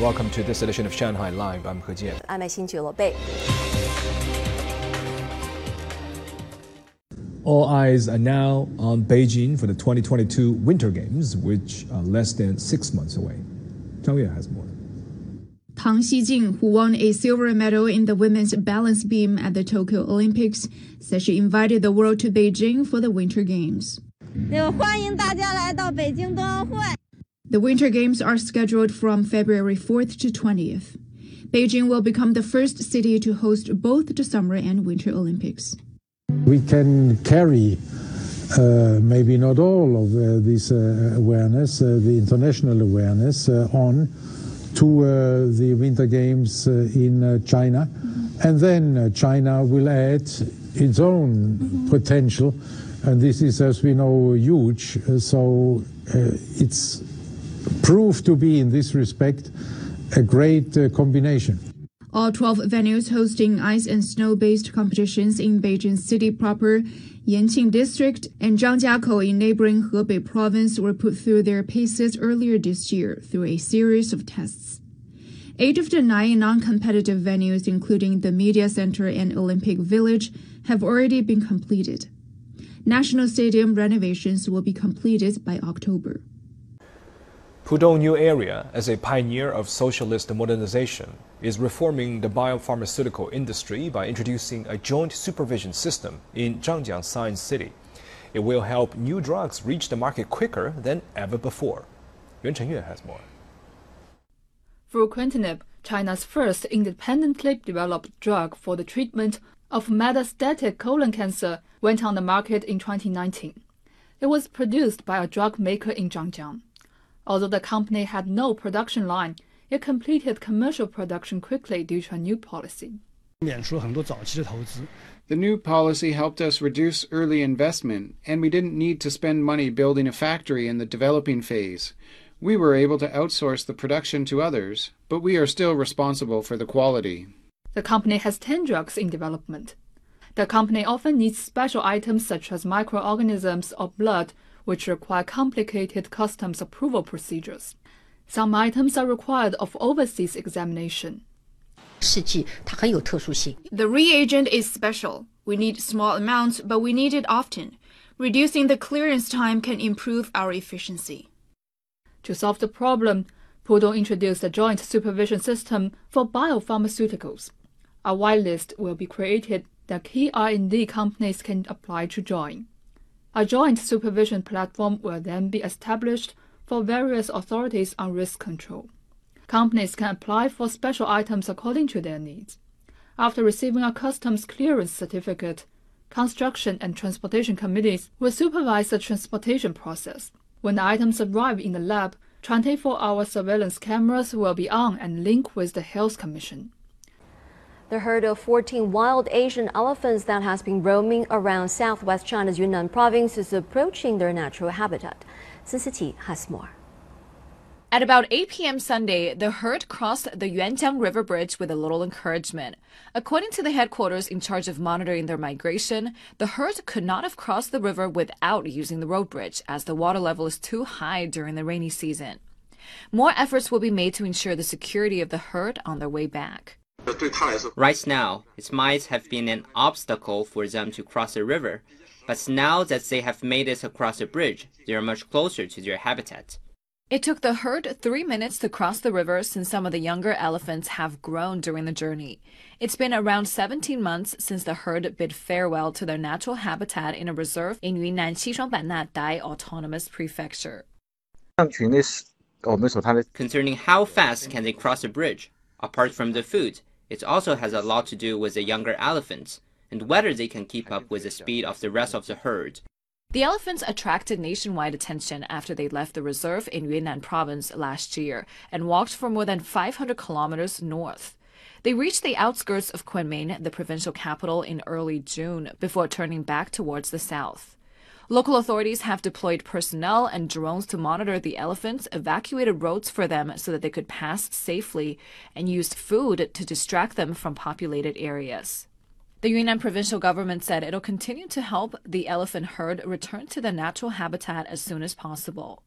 Welcome to this edition of Shanghai Live. I'm He Jian. I'm 新俱乐部。 All eyes are now on Beijing for the 2022 Winter Games, which are less than six months away. Zhang Yue has more. Tang Xijing, who won a silver medal in the women's balance beam at the Tokyo Olympics, said she invited the world to Beijing for the Winter Games. 就欢迎大家来到北京冬奥会。 the Winter Games are scheduled from February 4th to 20th. Beijing will become the first city to host both the Summer and Winter Olympics. We can carry uh, maybe not all of uh, this uh, awareness, uh, the international awareness, uh, on to uh, the Winter Games uh, in uh, China. And then uh, China will add its own potential. And this is, as we know, huge. So uh, it's proved to be, in this respect, a great uh, combination. All 12 venues hosting ice and snow based competitions in Beijing City proper, Yanqing District, and Zhangjiakou in neighboring Hebei province were put through their paces earlier this year through a series of tests. Eight of the nine non competitive venues, including the Media Center and Olympic Village, have already been completed. National Stadium renovations will be completed by October. Pudong New Area, as a pioneer of socialist modernization, is reforming the biopharmaceutical industry by introducing a joint supervision system in Zhangjiang Science City. It will help new drugs reach the market quicker than ever before. Yuan Chengyue has more. Fruquintinib, China's first independently developed drug for the treatment of metastatic colon cancer, went on the market in 2019. It was produced by a drug maker in Zhangjiang. Although the company had no production line, it completed commercial production quickly due to a new policy. The new policy helped us reduce early investment, and we didn't need to spend money building a factory in the developing phase. We were able to outsource the production to others, but we are still responsible for the quality. The company has 10 drugs in development. The company often needs special items such as microorganisms or blood which require complicated customs approval procedures. Some items are required of overseas examination. The reagent is special. We need small amounts, but we need it often. Reducing the clearance time can improve our efficiency. To solve the problem, Pudong introduced a joint supervision system for biopharmaceuticals. A whitelist will be created that key R&D companies can apply to join. A joint supervision platform will then be established for various authorities on risk control. Companies can apply for special items according to their needs. After receiving a customs clearance certificate, construction and transportation committees will supervise the transportation process. When the items arrive in the lab, 24 hour surveillance cameras will be on and link with the Health Commission. The herd of 14 wild Asian elephants that has been roaming around southwest China's Yunnan province is approaching their natural habitat. Cincity has more. At about 8 p.m. Sunday, the herd crossed the Yuanjiang River Bridge with a little encouragement. According to the headquarters in charge of monitoring their migration, the herd could not have crossed the river without using the road bridge, as the water level is too high during the rainy season. More efforts will be made to ensure the security of the herd on their way back. Right now, it might have been an obstacle for them to cross the river, but now that they have made it across the bridge, they are much closer to their habitat. It took the herd three minutes to cross the river since some of the younger elephants have grown during the journey. It's been around 17 months since the herd bid farewell to their natural habitat in a reserve in Yunnan Xishuangbanna Dai Autonomous Prefecture. Concerning how fast can they cross the bridge, apart from the food, it also has a lot to do with the younger elephants and whether they can keep up with the speed of the rest of the herd. The elephants attracted nationwide attention after they left the reserve in Yunnan province last year and walked for more than 500 kilometers north. They reached the outskirts of Kunming, the provincial capital, in early June before turning back towards the south. Local authorities have deployed personnel and drones to monitor the elephants, evacuated roads for them so that they could pass safely, and used food to distract them from populated areas. The Yunnan provincial government said it'll continue to help the elephant herd return to their natural habitat as soon as possible.